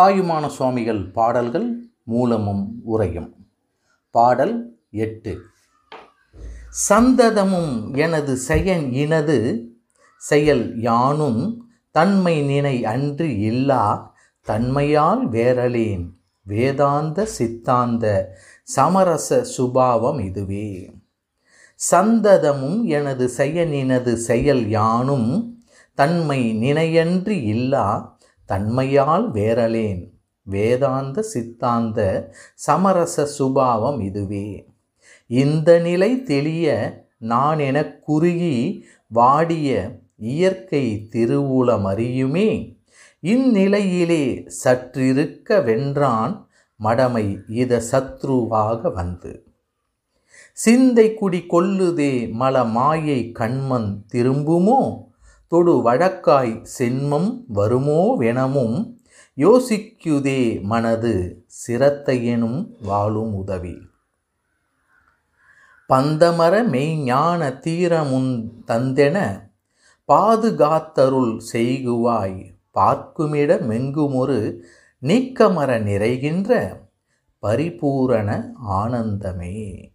தாயுமான சுவாமிகள் பாடல்கள் மூலமும் உரையும். பாடல் எட்டு. சந்ததமும் எனது செயன் இனது செயல் யானும் தன்மை நினை அன்று இல்லா தன்மையால் வேறலேன் வேதாந்த சித்தாந்த சமரச சுபாவம் இதுவே. சந்ததமும் எனது செயனினது செயல் யானும் தன்மை நினையன்று இல்லா தன்மையால் வேறலேன். வேதாந்த சித்தாந்த சமரச சுபாவம் இதுவே. இந்த நிலை தெளிய நான் எனக் குறுகி வாடிய இயற்கை திருவுளமறியுமே. இந்நிலையிலே சற்றிருக்க வென்றான் மடமை இத சத்ருவாக வந்து. சிந்தை குடி கொல்லுதே மல மாயை கண்மன் திரும்புமோ? தொடு வழக்காய் சென்மம் வருமோ வெனமும் யோசிக்குதே மனது சிரத்தையெனும் வாழும் உதவி. பந்தமர மெய்ஞான தீரமுன் தந்தென பாதுகாத்தருள் செய்குவாய். பார்க்குமிட மெங்குமொரு நீக்கமர நிறைகின்ற பரிபூரண ஆனந்தமே.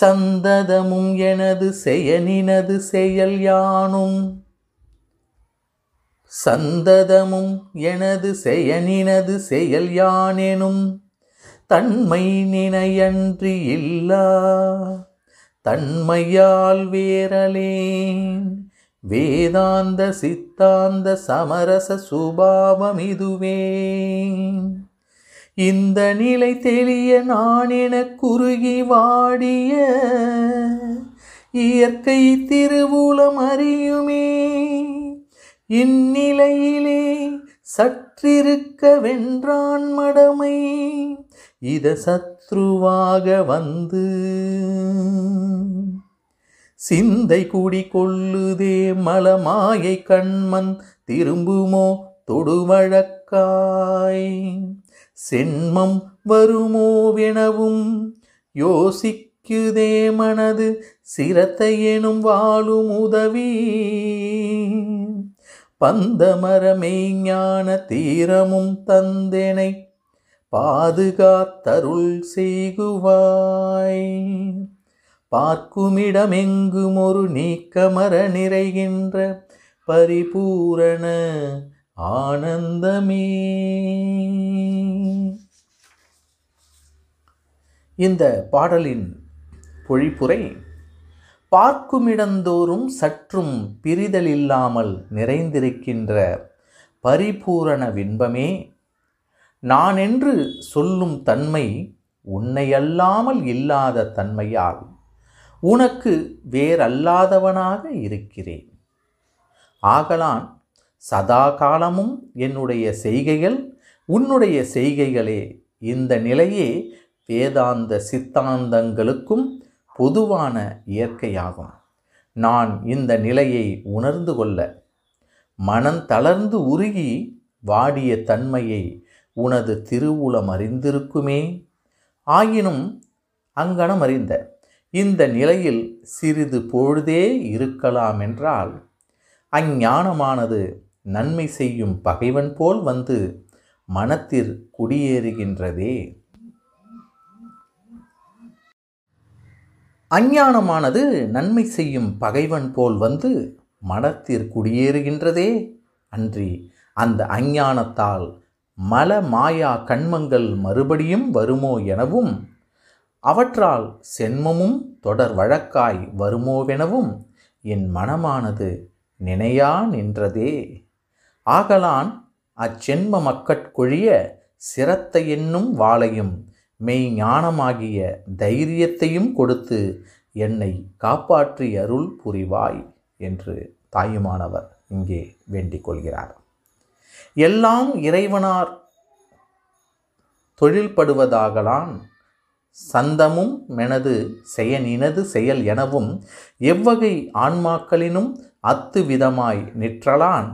சந்ததமும் எனது செயனினது செயல் யானும். சந்ததமும் எனது செயனினது செயல் யானெனும். தன்மை நினையன்றி இல்லா தன்மையால் வேரலேன் வேதாந்த சித்தாந்த சமரச சுபாவம் இதுவே இந்த நிலை தெளிய நான் என குறுகி வாடிய இயற்கை திருவூலம் அறியுமே. இந்நிலையிலே சற்றிருக்க வென்றான் மடமை இத சத்ருவாக வந்து சிந்தை கூடி கொள்ளுதே மலமாயை கண்மன் திரும்புமோ தொடுமழக்காய் சென்மம் வருமோவெனவும் யோசிக்குதே மனது சிரத்தை எனும் வாழும் உதவி. பந்தமரமே ஞான தீரமும் தந்தெனை பாதுகாத்தருள் செய்குவாய். பார்க்குமிடமெங்கும் ஒரு நீக்கமர நிறைகின்ற பரிபூரண ஆனந்தமே. இந்த பாடலின் பொழிப்புரை பார்க்குமிடந்தோறும் சற்றும் பிரிதலில்லாமல் நிறைந்திருக்கின்ற பரிபூரண வின்பமே நான் என்று சொல்லும் தன்மை உன்னையல்லாமல் இல்லாத தன்மையால் உனக்கு வேறல்லாதவனாக இருக்கிறேன். ஆகலான் சதா காலமும் என்னுடைய செய்கைகள் உன்னுடைய செய்கைகளே இந்த நிலையே வேதாந்த சித்தாந்தங்களுக்கும் பொதுவான இயற்கையாகும். நான் இந்த நிலையை உணர்ந்து கொள்ள மனம் தளர்ந்து உருகி வாடிய தன்மையை உனது திருவுளம் அறிந்திருக்குமே. ஆயினும் அங்கனம் அறிந்த இந்த நிலையில் சிறிது பொழுதே இருக்கலாம் என்றால் அஞ்ஞானமானது நன்மை செய்யும் பகைவன் போல் வந்து மனத்தில் குடியேறுகின்றதே. அஞ்ஞானமானது நன்மை செய்யும் பகைவன் போல் வந்து மனத்தில் குடியேறுகின்றதே. அன்றி அந்த அஞ்ஞானத்தால் மல மாயா கண்மங்கள் மறுபடியும் வருமோ எனவும் அவற்றால் சென்மமும் தொடர் வழக்காய் வருமோவெனவும் என் மனமானது நினையா நின்றதே. ஆகலான் அச்சென்ம மக்கட்கொழிய சிரத்தை என்னும் வாளையும் மெய் ஞானமாகிய தைரியத்தையும் கொடுத்து என்னை காப்பாற்றி அருள் புரிவாய் என்று தாயுமானவர் இங்கே வேண்டிக் கொள்கிறார். எல்லாம் இறைவனார் தொழில்படுவதாகலான் சந்தமும் மெனது செயனினது செயல் எனவும் எவ்வகை ஆன்மாக்களினும் அத்து விதமாய் நிற்றலான்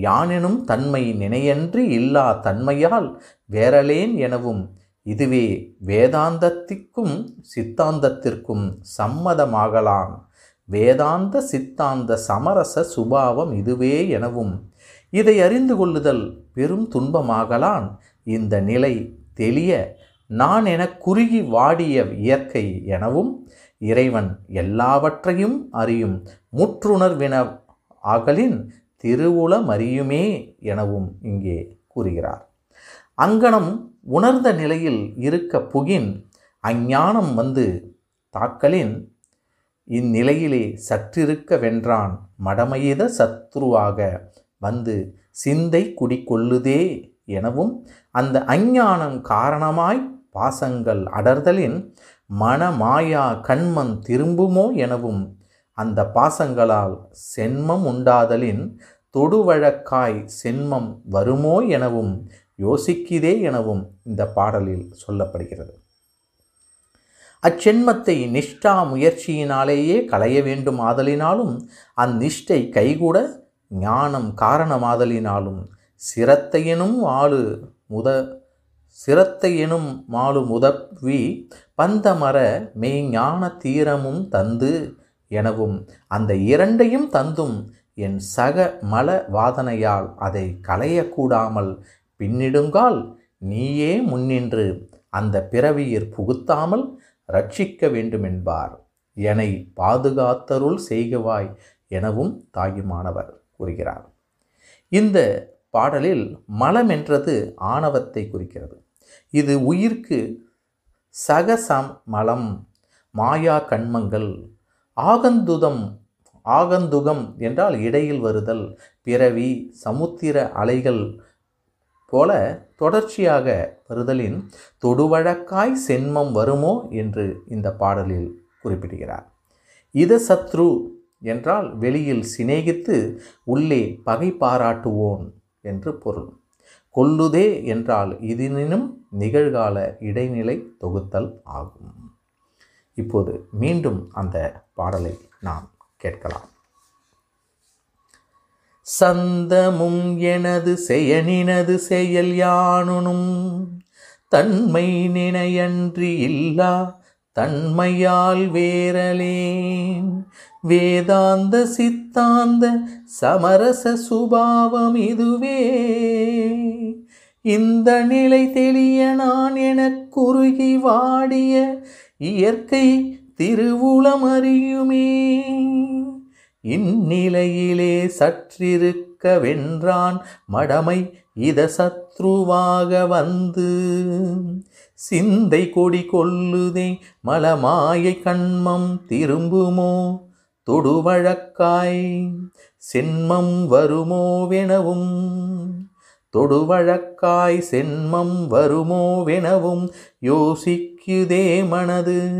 யானெனும் தன்மை நினையன்றி இல்லா தன்மையால் வேறலேன் எனவும் இதுவே வேதாந்தத்திற்கும் சித்தாந்தத்திற்கும் சம்மதமாகலாம். வேதாந்த சித்தாந்த சமரச சுபாவம் இதுவே எனவும் இதை அறிந்து கொள்ளுதல் பெரும் துன்பமாகலான் இந்த நிலை தெளிய நான் என குறுகி வாடிய இயற்கை எனவும் இறைவன் எல்லாவற்றையும் அறியும் முற்றுணர்வின ஆகலின் திருவுளமறியுமே எனவும் இங்கே கூறுகிறார். அங்கனம் உணர்ந்த நிலையில் இருக்க புகின் அஞ்ஞானம் வந்து தாக்கலின் இந்நிலையிலே சற்றிருக்க வென்றான் மடமையித சத்ருவாக வந்து சிந்தை குடிக்கொள்ளுதே எனவும் அந்த அஞ்ஞானம் காரணமாய் பாசங்கள் அடர்தலின் மனமாயா கண்மம் திரும்புமோ எனவும் அந்த பாசங்களால் சென்மம் உண்டாதலின் தொடுவழக்காய் சென்மம் வருமோ எனவும் யோசிக்கிறே எனவும் இந்த பாடலில் சொல்லப்படுகிறது. அச்சென்மத்தை நிஷ்டா முயற்சியினாலேயே களைய வேண்டும் ஆதலினாலும் அந்நிஷ்டை கைகூட ஞானம் காரணமாதலினாலும் சிரத்தையெனும் ஆளு முத சிரத்தையெனும் மாலு முதவி பந்தமர மெய்ஞான தீரமும் தந்து எனவும் அந்த இரண்டையும் தந்தும் என் சக மல வாதனையால் அதை களையக்கூடாமல் பின்னிடுங்கால் நீயே முன்னின்று அந்த பிறவியிற் புகுத்தாமல் ரட்சிக்க வேண்டுமென்பார். என்னை பாதுகாத்தருள் செய்கவாய் எனவும் தாயுமானவர் கூறுகிறார். இந்த பாடலில் மலம் என்றது ஆணவத்தை குறிக்கிறது. இது உயிர்க்கு சகசம் மலம் மாயா கண்மங்கள் ஆகந்துதம் ஆகந்துகம் என்றால் இடையில் வருதல் பிறவி சமுத்திர அலைகள் போல தொடர்ச்சியாக வருதலின் தொடுவழக்காய் சென்மம் வருமோ என்று இந்த பாடலில் குறிப்பிடுகிறார். இத சத்ரு என்றால் வெளியில் சிநேகித்து உள்ளே பகை பாராட்டுவோன் என்று பொருள். கொல்லுதே என்றால் இதனினும் நிகழ்கால இடைநிலை தொகுத்தல் ஆகும். இப்போது மீண்டும் அந்த பாடலை நாம் கேட்கலாம். சந்தமும் எனது செயனினது செயல் யானுனும் தன்மை நினையன்றி இல்லா தன்மையால் வேரலேன் வேதாந்த சித்தாந்த சமரச சுபாவம் இதுவே. இந்த நிலை தெளிய நான் எனக் குறுகி வாடிய இயற்கை திருவுளம் அறியுமே இந்நிலையிலே சற்றிருக்க வென்றான் மடமை இத சத்ருவாக வந்து. சிந்தை கொடி கொள்ளுதே மலமாயை கண்மம் திரும்புமோ? தொடுவழக்காய் சென்மம் வருமோவெனவும் தொடுவழக்காய் சென்மம் வருமோவெனவும் யோசிக்குதே மனது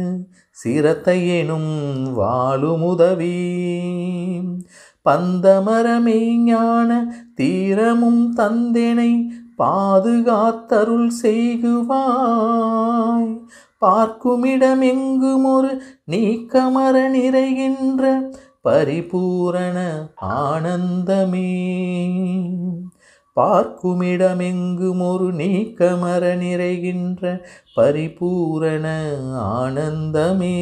சிரத்தையெனும் வாழுமுதவி. பந்தமரமே ஞான தீரமும் தந்தெனை பாதுகாத்தருள் செய்குவாய். பார்க்குமிடமெங்கும் ஒரு நீக்கமர நிறைகின்ற பரிபூரண ஆனந்தமே. பார்க்குமிடமெங்கும் ஒரு நீக்கமர நிறைகின்ற பரிபூரண ஆனந்தமே.